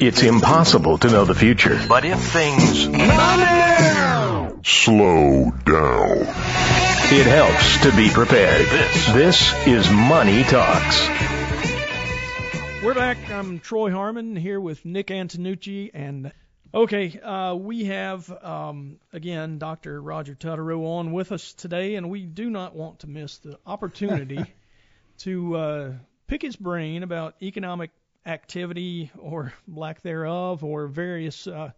It's impossible to know the future. But if things slow down, it helps to be prepared. This, this is Money Talks. We're back. I'm Troy Harmon here with Nick Antonucci. And okay, uh, we have, um, again, Dr. Roger Tutterow on with us today. And we do not want to miss the opportunity to uh, pick his brain about economic activity or lack thereof or various uh,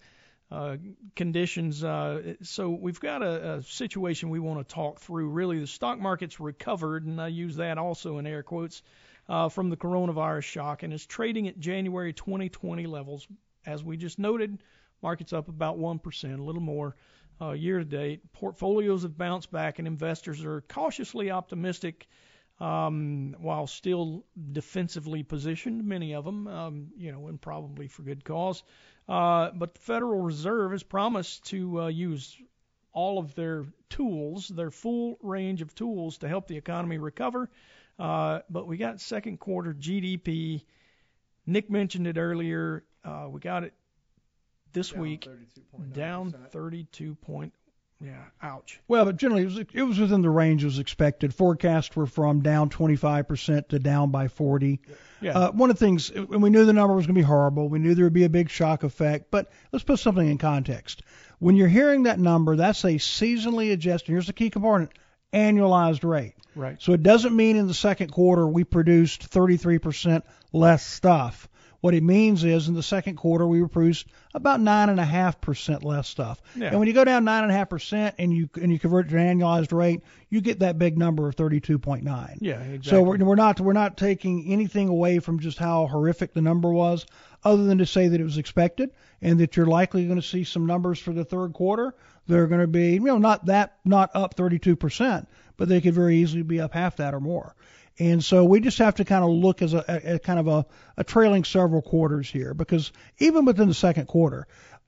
uh, conditions. Uh, so we've got a, a situation we want to talk through. Really, the stock market's recovered, and I use that also in air quotes, uh, from the coronavirus shock, and is trading at January 2020 levels. As we just noted, market's up about 1%, a little more. Uh, year to date, portfolios have bounced back, and investors are cautiously optimistic um, while still defensively positioned, many of them, um, you know, and probably for good cause. Uh, but the Federal Reserve has promised to uh, use all of their tools, their full range of tools to help the economy recover. Uh, but we got second quarter GDP. Nick mentioned it earlier. Uh, we got it this Down week 32.9%. down 32 point. Yeah, ouch. Well, but generally it was, it was within the range as expected. Forecasts were from down 25% to down by 40. Yeah. Uh, one of the things, and we knew the number was going to be horrible. We knew there would be a big shock effect. But let's put something in context. When you're hearing that number, that's a seasonally adjusted. Here's the key component: annualized rate. Right. So it doesn't mean in the second quarter we produced 33% less stuff. What it means is in the second quarter we produced about nine and a half percent less stuff. Yeah. And when you go down nine and a half percent and you and you convert to an annualized rate, you get that big number of 32.9. Yeah, exactly. So we're, we're not we're not taking anything away from just how horrific the number was, other than to say that it was expected and that you're likely going to see some numbers for the third quarter. They're going to be you know not that not up 32%, but they could very easily be up half that or more. And so we just have to kind of look as a, a, a kind of a, a trailing several quarters here because even within the second quarter,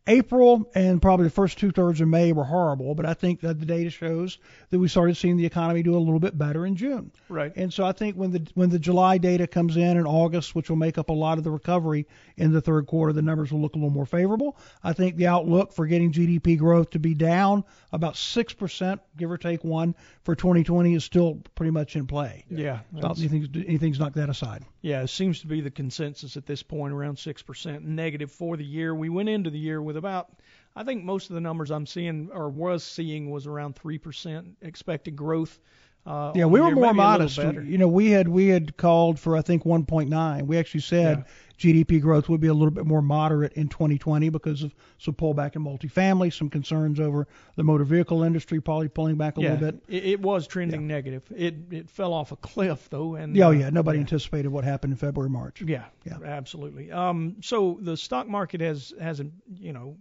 April and probably the first two thirds of May were horrible, but I think that the data shows that we started seeing the economy do a little bit better in June. Right. And so I think when the when the July data comes in in August, which will make up a lot of the recovery in the third quarter, the numbers will look a little more favorable. I think the outlook for getting GDP growth to be down about six percent, give or take one, for 2020 is still pretty much in play. Yeah. About anything's anything's knocked that aside. Yeah, it seems to be the consensus at this point, around 6% negative for the year. We went into the year with about, I think most of the numbers I'm seeing or was seeing was around 3% expected growth. Uh, Yeah, we were year, more maybe a little modest. You know, we had we had called for I think 1.9. We actually said GDP growth would be a little bit more moderate in 2020 because of some pullback in multifamily, some concerns over the motor vehicle industry probably pulling back a yeah, little bit. It, it was trending negative. It it fell off a cliff though, and Yeah, oh uh, yeah, nobody anticipated what happened in February, March. Yeah, Yeah. absolutely. Um, so the stock market has hasn't you know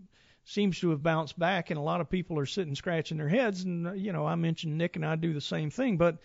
seems to have bounced back, and a lot of people are sitting scratching their heads. And uh, you know, I mentioned Nick and I do the same thing, but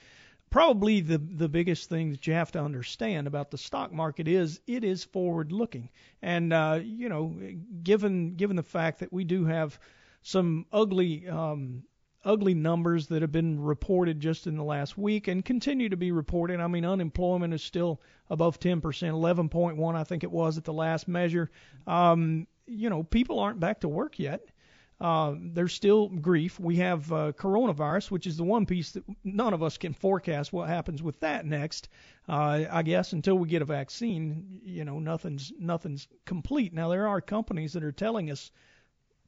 probably the the biggest thing that you have to understand about the stock market is it is forward looking, and uh, you know, given given the fact that we do have some ugly um, ugly numbers that have been reported just in the last week and continue to be reported. I mean, unemployment is still above 10%, 11.1, I think it was at the last measure. Um, you know, people aren't back to work yet. Uh, there's still grief. We have uh, coronavirus, which is the one piece that none of us can forecast what happens with that next. Uh, I guess until we get a vaccine, you know, nothing's nothing's complete. Now there are companies that are telling us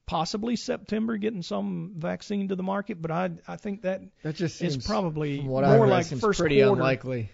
possibly September getting some vaccine to the market, but I I think that That just is seems, probably more read, like first pretty quarter. unlikely.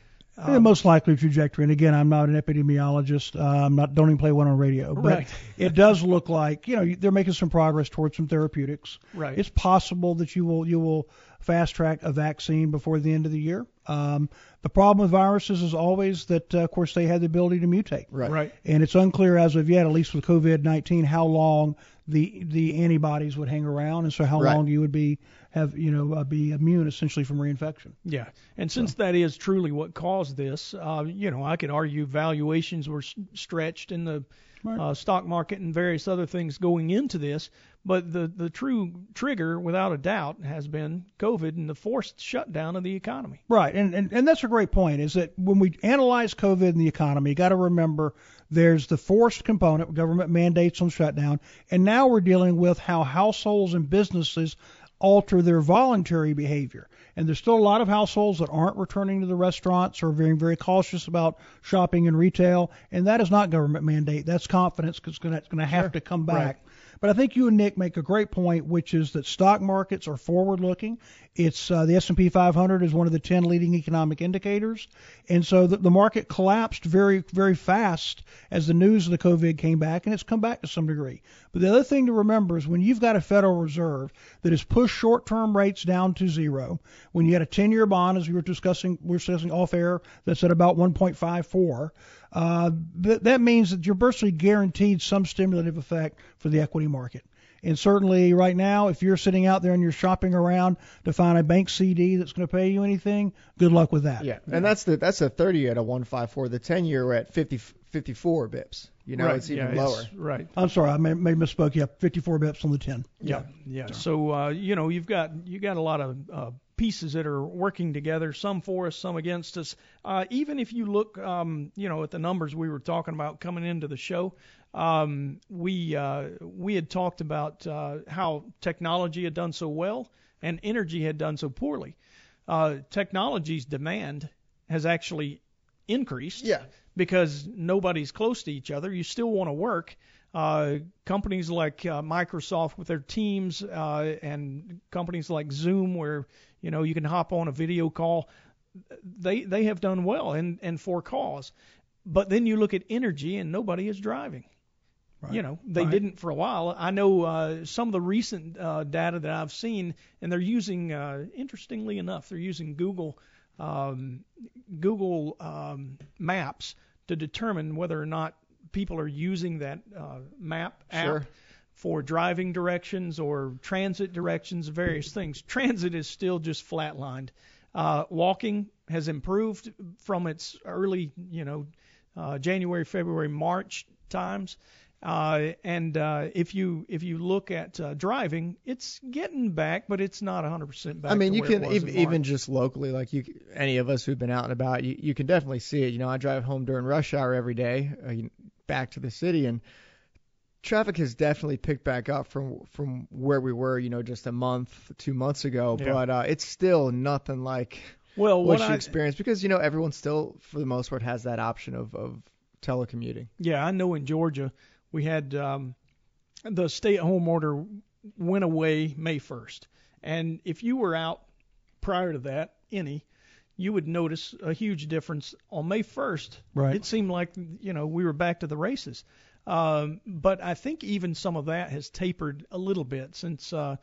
The Um, most likely trajectory. And again, I'm not an epidemiologist. Uh, I'm not. Don't even play one on radio. But Right. it does look like you know they're making some progress towards some therapeutics. Right. It's possible that you will you will fast track a vaccine before the end of the year. Um, the problem with viruses is always that, uh, of course, they have the ability to mutate. Right. Right. And it's unclear as of yet, at least with COVID-19, how long the the antibodies would hang around, and so how Right. long you would be have you know uh, be immune essentially from reinfection. Yeah, and since that is truly what caused this, uh, you know, I could argue valuations were s- stretched in the Right. uh, stock market and various other things going into this. But the the true trigger, without a doubt, has been COVID and the forced shutdown of the economy. Right, and, and and that's a great point. Is that when we analyze COVID and the economy, you got to remember there's the forced component, government mandates on shutdown, and now we're dealing with how households and businesses alter their voluntary behavior. And there's still a lot of households that aren't returning to the restaurants or being very cautious about shopping in retail. And that is not government mandate. That's confidence because it's going to have sure. to come back. Right. But I think you and Nick make a great point, which is that stock markets are forward-looking. It's uh, the S&P 500 is one of the 10 leading economic indicators, and so the, the market collapsed very, very fast as the news of the COVID came back, and it's come back to some degree. But the other thing to remember is when you've got a Federal Reserve that has pushed short-term rates down to zero, when you had a 10-year bond, as we were discussing, we were discussing off air, that's at about 1.54 uh, th- that means that you're virtually guaranteed some stimulative effect for the equity market. And certainly right now, if you're sitting out there and you're shopping around to find a bank CD that's going to pay you anything, good luck with that. Yeah, and that's the that's a 30 at a 154. The 10 year at 50 54 bips. You know, right. it's even yeah, lower. It's, right. I'm sorry, I may, may misspoke. Yeah, 54 bips on the 10. Yeah, yeah. yeah. So uh, you know, you've got you got a lot of uh, pieces that are working together, some for us, some against us. Uh, even if you look, um, you know, at the numbers we were talking about coming into the show, um, we uh, we had talked about uh, how technology had done so well and energy had done so poorly. Uh, technology's demand has actually increased. Yeah. Because nobody's close to each other. You still want to work. Uh, companies like uh, Microsoft with their Teams uh, and companies like Zoom, where you know you can hop on a video call, they they have done well and and for cause. But then you look at energy and nobody is driving. Right. You know, they right. didn't for a while. I know uh, some of the recent uh, data that I've seen, and they're using, uh, interestingly enough, they're using Google um, Google um, Maps to determine whether or not people are using that uh, map app sure. for driving directions or transit directions, various things. Transit is still just flatlined. Uh, walking has improved from its early, you know, uh, January, February, March times. Uh, and uh, if you if you look at uh, driving, it's getting back, but it's not 100% back. I mean, you can even, even just locally, like you, any of us who've been out and about, you, you can definitely see it. You know, I drive home during rush hour every day, uh, back to the city, and traffic has definitely picked back up from from where we were, you know, just a month, two months ago. Yeah. But uh, it's still nothing like well what, what you I, experience because you know everyone still, for the most part, has that option of of telecommuting. Yeah, I know in Georgia we had um, the stay-at-home order went away May 1st, and if you were out prior to that, any, you would notice a huge difference on May 1st. Right. It seemed like you know we were back to the races. Um, but I think even some of that has tapered a little bit since uh,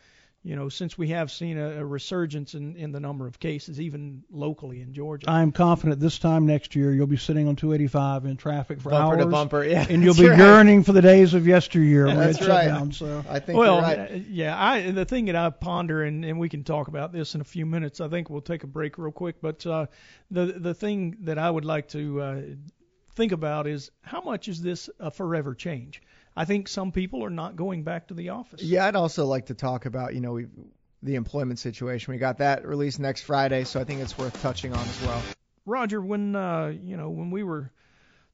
you know, since we have seen a, a resurgence in, in the number of cases, even locally in Georgia. I'm confident this time next year you'll be sitting on 285 in traffic for bumper hours, to bumper, yeah, and you'll be right. yearning for the days of yesteryear when that's it shut right. down. So I think well, you're right. uh, yeah, I the thing that I ponder, and, and we can talk about this in a few minutes. I think we'll take a break real quick, but uh, the the thing that I would like to uh, think about is how much is this a forever change? I think some people are not going back to the office. Yeah, I'd also like to talk about, you know, we the employment situation. We got that released next Friday, so I think it's worth touching on as well. Roger, when uh, you know when we were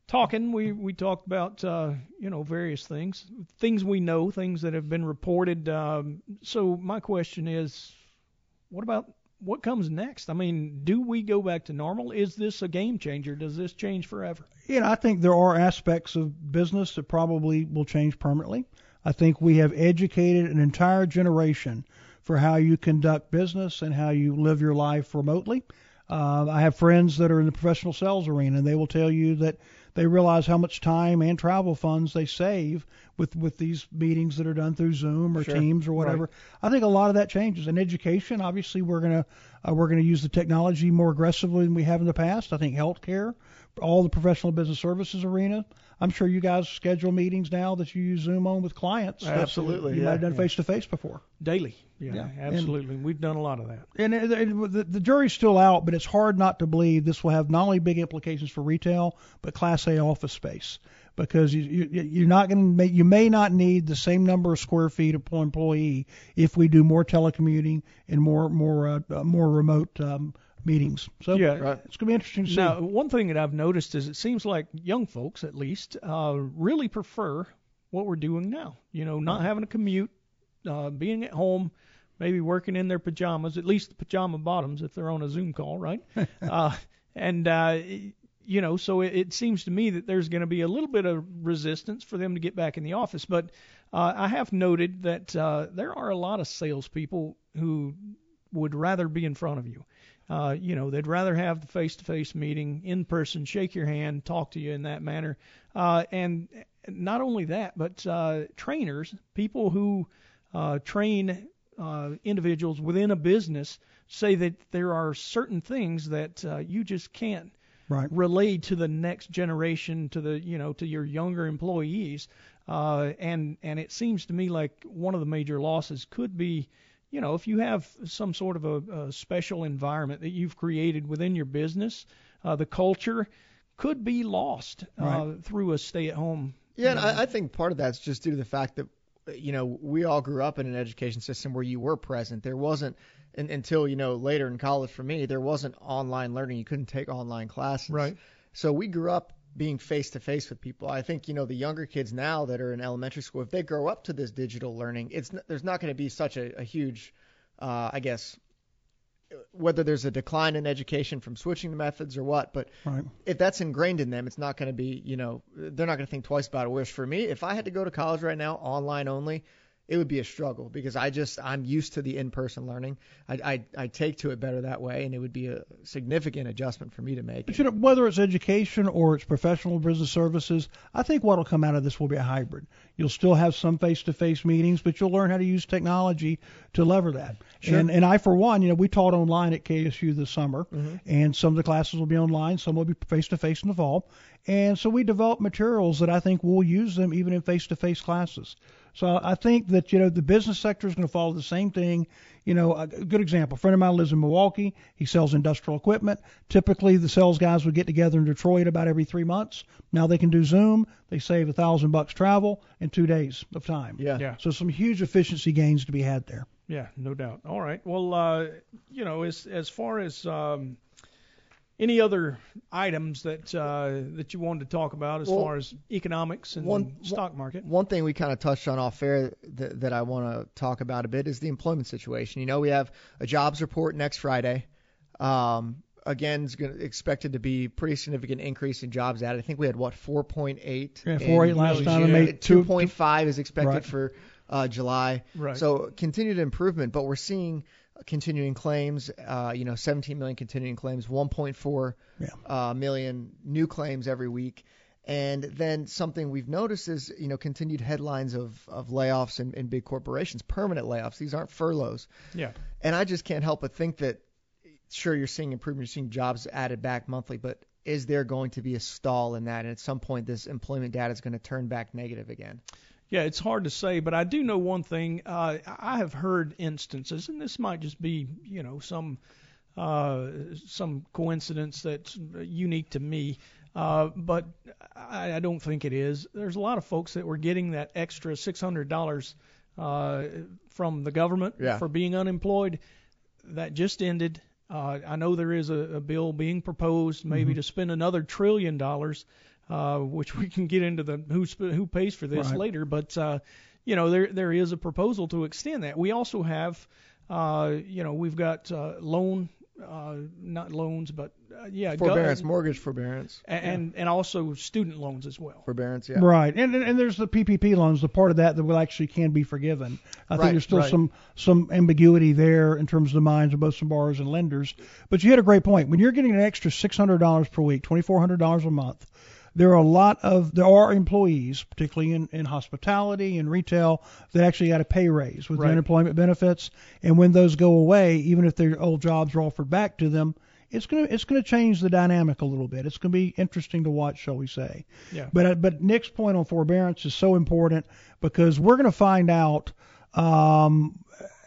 talking, we we talked about uh, you know various things, things we know, things that have been reported. Um, so my question is, what about what comes next? I mean, do we go back to normal? Is this a game changer? Does this change forever? You know, I think there are aspects of business that probably will change permanently. I think we have educated an entire generation for how you conduct business and how you live your life remotely. Uh, I have friends that are in the professional sales arena, and they will tell you that they realize how much time and travel funds they save with with these meetings that are done through Zoom or Sure. Teams or whatever. Right. I think a lot of that changes. In education, obviously, we're gonna uh, we're gonna use the technology more aggressively than we have in the past. I think healthcare, all the professional business services arena. I'm sure you guys schedule meetings now that you use Zoom on with clients. Absolutely, You yeah, might have done face to face before. Daily. Yeah, Yeah, and- absolutely. We've done a lot of that. And it, it, the, the jury's still out, but it's hard not to believe this will have not only big implications for retail, but Class A office space. Because you, you you're not going to you may not need the same number of square feet per employee if we do more telecommuting and more more uh, uh more remote um, meetings. So Yeah. Right. it's going to be interesting to see. Now, one thing that I've noticed is it seems like young folks, at least, uh, really prefer what we're doing now. You know, not having a commute, uh, being at home, maybe working in their pajamas, at least the pajama bottoms if they're on a Zoom call, right? uh, and uh, you know, so it, it seems to me that there's going to be a little bit of resistance for them to get back in the office. But uh, I have noted that uh, there are a lot of salespeople who would rather be in front of you. Uh, you know, they'd rather have the face-to-face meeting in person, shake your hand, talk to you in that manner. Uh, and not only that, but uh, trainers, people who uh, train individuals within a business, say that there are certain things that you just can't right. relay to the next generation, to the you know to your younger employees. Uh, and and it seems to me like one of the major losses could be, you know, if you have some sort of a, a special environment that you've created within your business, uh, the culture could be lost uh, Right. through a stay-at-home. Yeah, and I, I think part of that's just due to the fact that you know we all grew up in an education system where you were present. There wasn't un until you know later in college for me there wasn't online learning. You couldn't take online classes. Right. So we grew up being face to face with people. I think you know the younger kids now that are in elementary school, if they grow up to this digital learning, it's there's not going to be such a, a huge, uh, I guess, whether there's a decline in education from switching to methods or what, but Right. if that's ingrained in them, it's not going to be, you know, they're not going to think twice about it. Whereas for me, if I had to go to college right now, online only, it would be a struggle because I just I'm used to the in-person learning. I I, I take to it better that way, and it would be a significant adjustment for me to make. But you know, whether it's education or it's professional business services, I think what will come out of this will be a hybrid. You'll still have some face-to-face meetings, but you'll learn how to use technology to lever that. Sure. And and I, for one, you know, we taught online at KSU this summer, mm-hmm. and some of the classes will be online, some will be face-to-face in the fall. And so we developed materials that I think we'll use them even in face-to-face classes. So I think that you know the business sector is going to follow the same thing. You know, a good example. A friend of mine lives in Milwaukee. He sells industrial equipment. Typically, the sales guys would get together in Detroit about every three months. Now they can do Zoom. They save a thousand bucks travel in two days of time. Yeah. Yeah. So some huge efficiency gains to be had there. Yeah, no doubt. All right. Well, uh, you know, as as far as um, any other items that uh, that you wanted to talk about as Well, far as economics and one- stock market. One thing we kind of touched on off air that, that I want to talk about a bit is the employment situation. You know, we have a jobs report next Friday. Um, again, it's gonna, expected to be pretty significant increase in jobs added. I think we had what 4.8. Yeah, in 4.8 last time, and made two- 2.5 is expected Right. for uh, July. Right. So continued improvement, but we're seeing continuing claims. Uh, you know, 17 million continuing claims, 1.4 Yeah. uh, million new claims every week. And then something we've noticed is, you know, continued headlines of, of layoffs in, in big corporations, permanent layoffs. These aren't furloughs. Yeah. And I just can't help but think that, sure, you're seeing improvement, you're seeing jobs added back monthly, but is there going to be a stall in that? And at some point, this employment data is going to turn back negative again. Yeah, it's hard to say, but I do know one thing. Uh, I have heard instances, and this might just be, you know, some uh, some coincidence that's unique to me, uh, but I, I don't think it is. There's a lot of folks that were getting that extra $600 uh, from the government Yeah. for being unemployed. That just ended. Uh, I know there is a, a bill being proposed, maybe to spend another trillion dollars, uh, which we can get into the who who pays for this Right. later. But uh, you know, there there is a proposal to extend that. We also have, uh, you know, we've got uh, loan, uh, not loans, but uh, yeah, go- Forbearance, mortgage forbearance. and and also student loans as well. Forbearance, yeah. Right, and, and and there's the PPP loans, the part of that that will actually can be forgiven. I Right, think there's still right. some some ambiguity there in terms of the minds of both some borrowers and lenders. But you had a great point. When you're getting an extra $600 per week, $2,400 a month, there are a lot of there are employees, particularly in, in hospitality and retail, that actually got a pay raise with Right. unemployment benefits. And when those go away, even if their old jobs are offered back to them, it's gonna it's gonna change the dynamic a little bit. It's gonna be interesting to watch, shall we say? Yeah. But uh, but Nick's point on forbearance is so important because we're going to find out um,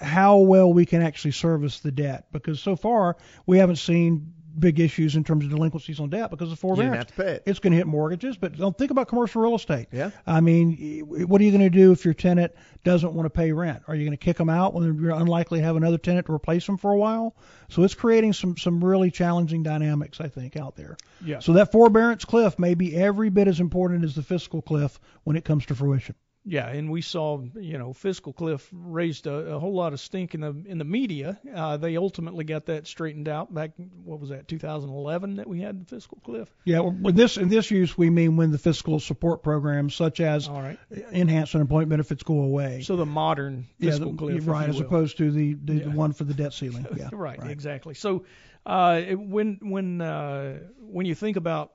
how well we can actually service the debt because so far we haven't seen big issues in terms of delinquencies on debt because of You didn't forbearance. have to pay it. It's going to hit mortgages, but don't think about commercial real estate. Yeah. I mean, what are you going to do if your tenant doesn't want to pay rent? Are you going to kick them out when you're unlikely to have another tenant to replace them for a while? So it's creating some some really challenging dynamics, I think, out there. Yeah. So that forbearance cliff may be every bit as important as the fiscal cliff when it comes to fruition. Yeah, and we saw, you know, fiscal cliff raised a, a whole lot of stink in the in the media. Uh, they ultimately got that straightened out back. What was that? 2011 that we had the fiscal cliff. Yeah, well, with this in this use we mean when the fiscal support programs such as All right. enhanced unemployment benefits go away. So the modern yeah, fiscal the, cliff, if right, as will. opposed to the the, Yeah. the one for the debt ceiling. Yeah, right, exactly. So uh, when when uh, when you think about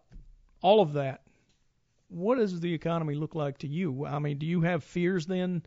all of that, what does the economy look like to you? I mean, do you have fears then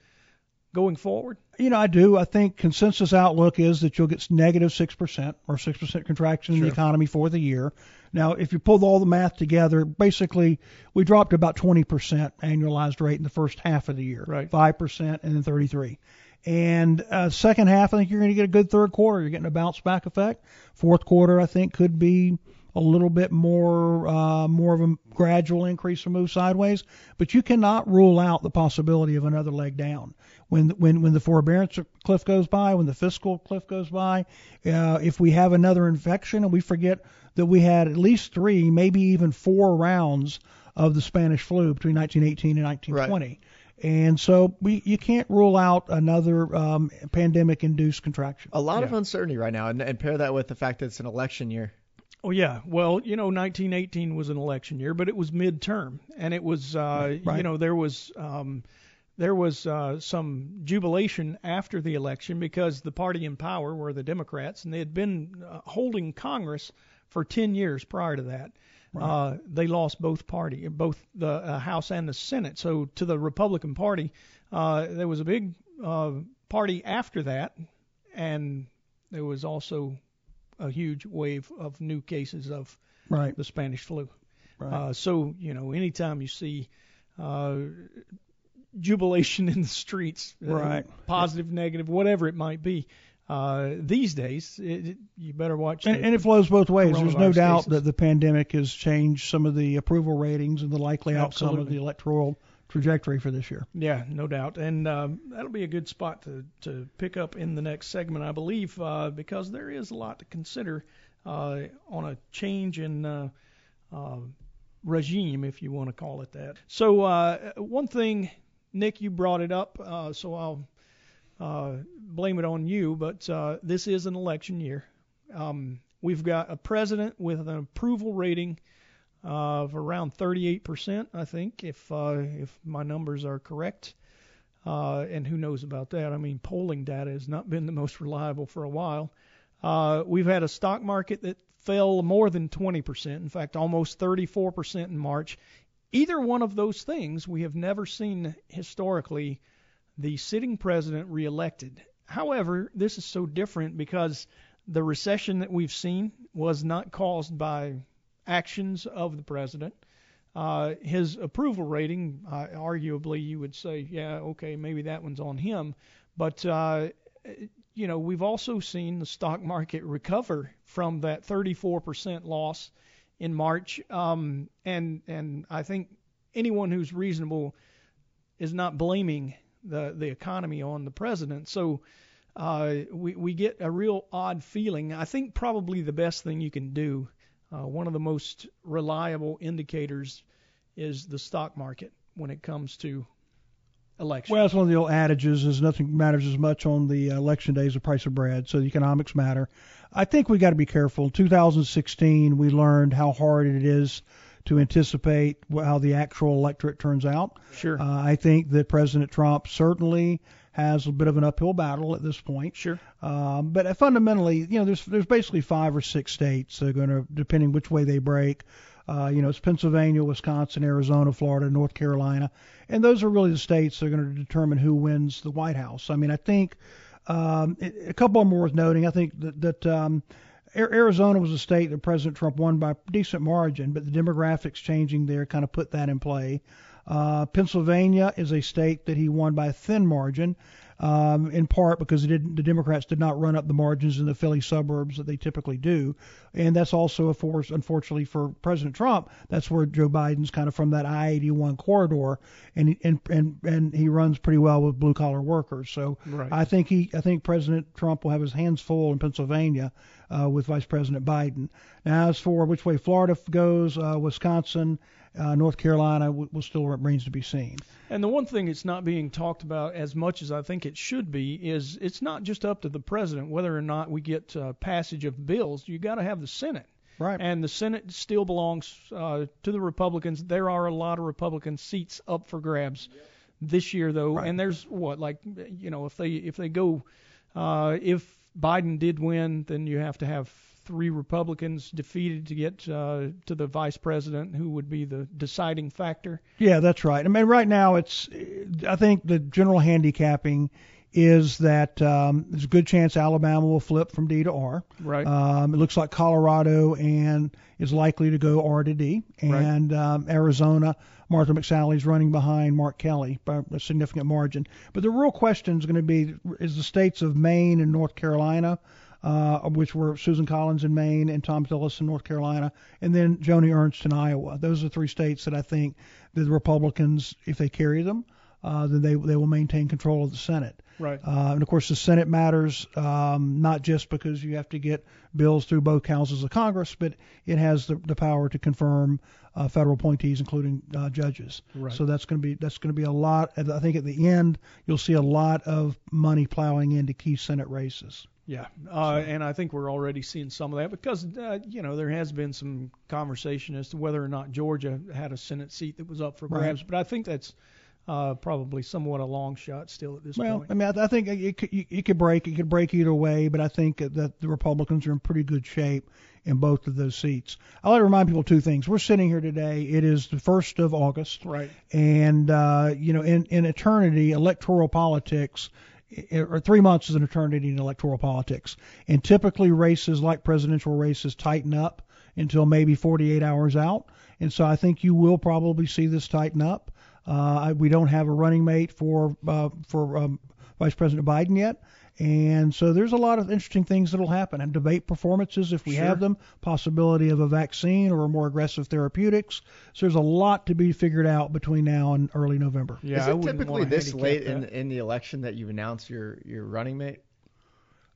going forward? You know, I do. I think consensus outlook is that you'll get negative six percent or six percent contraction in the economy for the year. Now, if you pull all the math together, basically we dropped about 20 percent annualized rate in the first half of the year, Right. Five percent and then 33. And uh, second half, I think you're going to get a good third quarter. You're getting a bounce back effect. Fourth quarter, I think, could be a little bit more uh, more of a gradual increase or move sideways. But you cannot rule out the possibility of another leg down when when when the forbearance cliff goes by, when the fiscal cliff goes by. Uh, if we have another infection, and we forget that we had at least three, maybe even four rounds of the Spanish flu between 1918 and 1920. Right. And so we, you can't rule out another um, pandemic-induced contraction. A lot of uncertainty right now, and, and pair that with the fact that it's an election year. Oh yeah, well, you know, 1918 was an election year, but it was midterm, and it was, uh, Right. you know, there was um, there was uh, some jubilation after the election because the party in power were the Democrats, and they had been uh, holding Congress for 10 years prior to that. Uh, they lost both party, both the uh, House and the Senate. So to the Republican Party, uh, there was a big uh, party after that, and there was also a huge wave of new cases of Right. the Spanish flu. Right. Uh, so you know, anytime you see uh, jubilation in the streets, uh, Right. positive, negative, whatever it might be, uh, these days, it, it, you better watch. And, the- and it flows both ways. There's no doubt cases. that the pandemic has changed some of the approval ratings and the likely outcome of the electoral trajectory for this year. Yeah, no doubt, and um, that'll be a good spot to to pick up in the next segment, I believe, uh, because there is a lot to consider uh, on a change in uh, uh, regime, if you want to call it that. So uh, one thing, Nick, you brought it up, uh, so I'll uh, blame it on you, but uh, this is an election year. Um, we've got a president with an approval rating of around 38%, I think, if uh, if my numbers are correct. Uh, and who knows about that? I mean, polling data has not been the most reliable for a while. Uh, we've had a stock market that fell more than 20%, in fact, almost 34% in March. Either one of those things, we have never seen historically the sitting president reelected. However, this is so different because the recession that we've seen was not caused by actions of the president. Uh, his approval rating, uh, arguably, you would say, yeah, okay, maybe that one's on him. But, uh, you know, we've also seen the stock market recover from that 34% loss in March. Um, and, and I think anyone who's reasonable is not blaming the, the economy on the president. So uh, we, we get a real odd feeling. I think probably the best thing you can do, uh, one of the most reliable indicators, is the stock market when it comes to elections. Well, it's one of the old adages is nothing matters as much on the election day as the price of bread, so the economics matter. I think we got to be careful. In 2016, we learned how hard it is to anticipate how the actual electorate turns out. sure. Uh, I think that President Trump certainly has a bit of an uphill battle at this point. sure. Um, but fundamentally, you know, there's there's basically five or six states that are going to, depending which way they break. Uh, you know, it's Pennsylvania, Wisconsin, Arizona, Florida, North Carolina, and those are really the states that are going to determine who wins the White House. I mean, I think um, a a couple of are worth noting. I think that, that um, Arizona was a state that President Trump won by a decent margin, but the demographics changing there kind of put that in play. Uh, Pennsylvania is a state that he won by a thin margin. um, in part because the Democrats did not run up the margins in the Philly suburbs that they typically do, and that's also a force, unfortunately, for President Trump. That's where Joe Biden's kind of from that I-81 corridor, and and and and he runs pretty well with blue collar workers. So right. I think he, I think President Trump will have his hands full in Pennsylvania uh, with Vice President Biden. Now, as for which way Florida goes, uh, Wisconsin, uh, North Carolina will, will still remains to be seen. And the one thing that's not being talked about as much as I think it should be is it's not just up to the president whether or not we get uh, passage of bills. You got to have the Senate. Right. And the Senate still belongs uh, to the Republicans. There are a lot of Republican seats up for grabs this year, though. Right. And there's what, like, you know, if they if they go, uh, if Biden did win, then you have to have three Republicans defeated to get uh, to the vice president, who would be the deciding factor. Yeah, that's right. I mean, right now it's, I think the general handicapping is that um, there's a good chance Alabama will flip from D to R. Right. Um, it looks like Colorado and is likely to go R to D, and right. um, Arizona, Martha McSally is running behind Mark Kelly by a significant margin. But the real question is going to be: is the states of Maine and North Carolina uh, which were Susan Collins in Maine and Thom Tillis in North Carolina, and then Joni Ernst in Iowa. Those are three states that I think that the Republicans, if they carry them, uh, then they they will maintain control of the Senate. Right. Uh, and of course, the Senate matters um, not just because you have to get bills through both houses of Congress, but it has the, the power to confirm uh, federal appointees, including uh, judges. Right. So that's going to be that's going to be a lot. I think at the end you'll see a lot of money plowing into key Senate races. Yeah, uh, and I think we're already seeing some of that because uh, you know there has been some conversation as to whether or not Georgia had a Senate seat that was up for grabs, right. but I think that's uh, probably somewhat a long shot still at this well, point. Well, I mean, I, I think it could, it could break. It could break either way, but I think that the Republicans are in pretty good shape in both of those seats. I'd like to remind people two things. We're sitting here today. It is the first of August, right? And uh, you know, in in eternity, electoral politics or three months is an eternity in electoral politics. And typically races like presidential races tighten up until maybe 48 hours out. And so I think you will probably see this tighten up. Uh, we don't have a running mate for uh, for um, Vice President Biden yet. And so there's a lot of interesting things that'll happen. And debate performances, if we sure. have them, possibility of a vaccine or more aggressive therapeutics. So there's a lot to be figured out between now and early November. Yeah, Is it wouldn't typically this late handicap in, in the election that you've announced your, your running mate?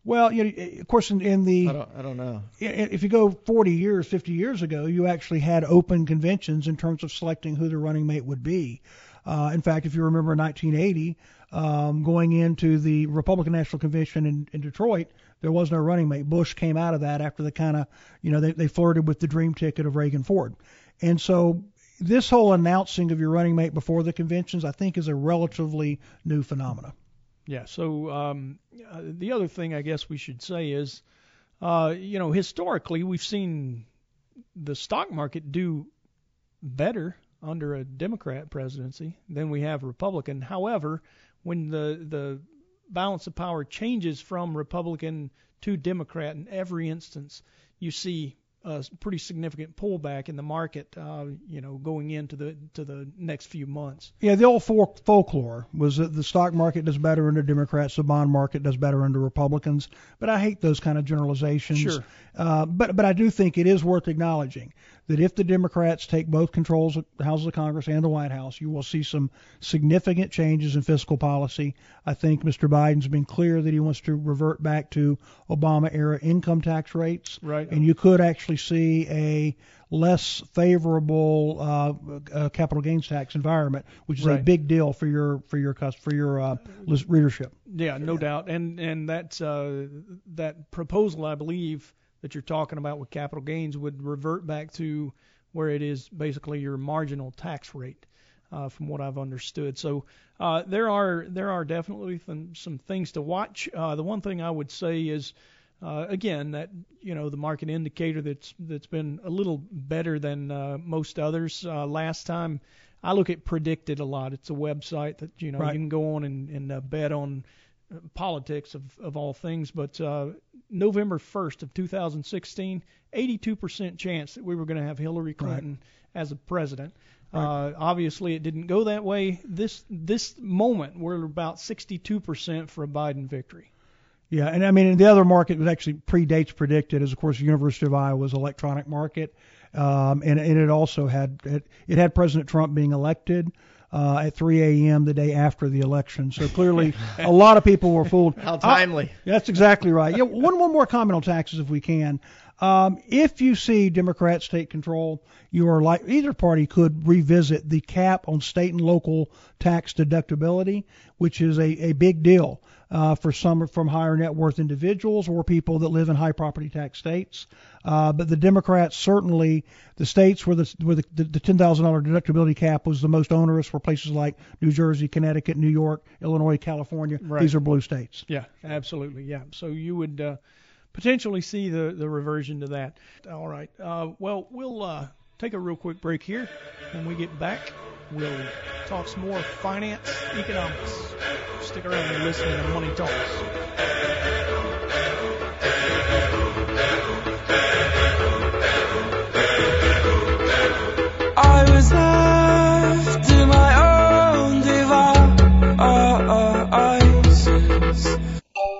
Well, you know, of course, in, in the I don't, I don't know. if you go 40 years, 50 years ago, you actually had open conventions in terms of selecting who the running mate would be. Uh, in fact, if you remember 1980, um, going into the Republican National Convention in, in Detroit, there was no running mate. Bush came out of that after the kind of, you know, they, they flirted with the dream ticket of Reagan Ford. And so this whole announcing of your running mate before the conventions, I think, is a relatively new phenomenon. Yeah. So um, the other thing I guess we should say is, uh, you know, historically we've seen the stock market do better under a Democrat presidency than we have Republican. However, when the the balance of power changes from Republican to Democrat in every instance, you see a pretty significant pullback in the market, uh, you know, going into the to the next few months. Yeah, the old folk- folklore was that the stock market does better under Democrats, the bond market does better under Republicans. But I hate those kind of generalizations. Sure. Uh, but but I do think it is worth acknowledging that if the Democrats take both controls of the House of Congress and the White House, you will see some significant changes in fiscal policy. I think Mr. Biden's been clear that he wants to revert back to Obama era income tax rates. Right. And you could actually see a less favorable uh, uh, capital gains tax environment, which is a big deal for your for your for your uh, readership. Yeah, no doubt. And and that uh, that proposal, I believe, that you're talking about with capital gains would revert back to where it is basically your marginal tax rate, uh, from what I've understood. So uh, there are there are definitely some, some things to watch. Uh, the one thing I would say is. Uh, again, that you know the market indicator that's that's been a little better than uh, most others. Uh, last time I look at PredictIt a lot. It's a website that you know Right. you can go on and, and uh, bet on politics of, of all things. But uh, November 1st of 2016, 82% chance that we were going to have Hillary Clinton as a president. Uh, obviously, it didn't go that way. This this moment, we're about 62% for a Biden victory. Yeah, and I mean the other market that actually predates PredictIt is of course the University of Iowa's electronic market, um, and, and it also had it, it had President Trump being elected. Uh, at 3 a.m. the day after the election. So clearly, a lot of people were fooled. How timely. Uh, that's exactly right. Yeah, one one more comment on taxes, if we can. Um, if you see Democrats take control, you are like either party could revisit the cap on state and local tax deductibility, which is a, a big deal uh, for some from higher net worth individuals or people that live in high property tax states. Uh, but the Democrats certainly, the states where the where the, the, the $10,000 deductibility cap was the most onerous were places like New Jersey, Connecticut, New York, Illinois, California. Right. These are blue states. Yeah, absolutely. Yeah. So you would uh, potentially see the, the reversion to that. All right. Uh, well, we'll uh, take a real quick break here. When we get back, we'll talk some more finance, economics. Stick around and listen to Money Talks.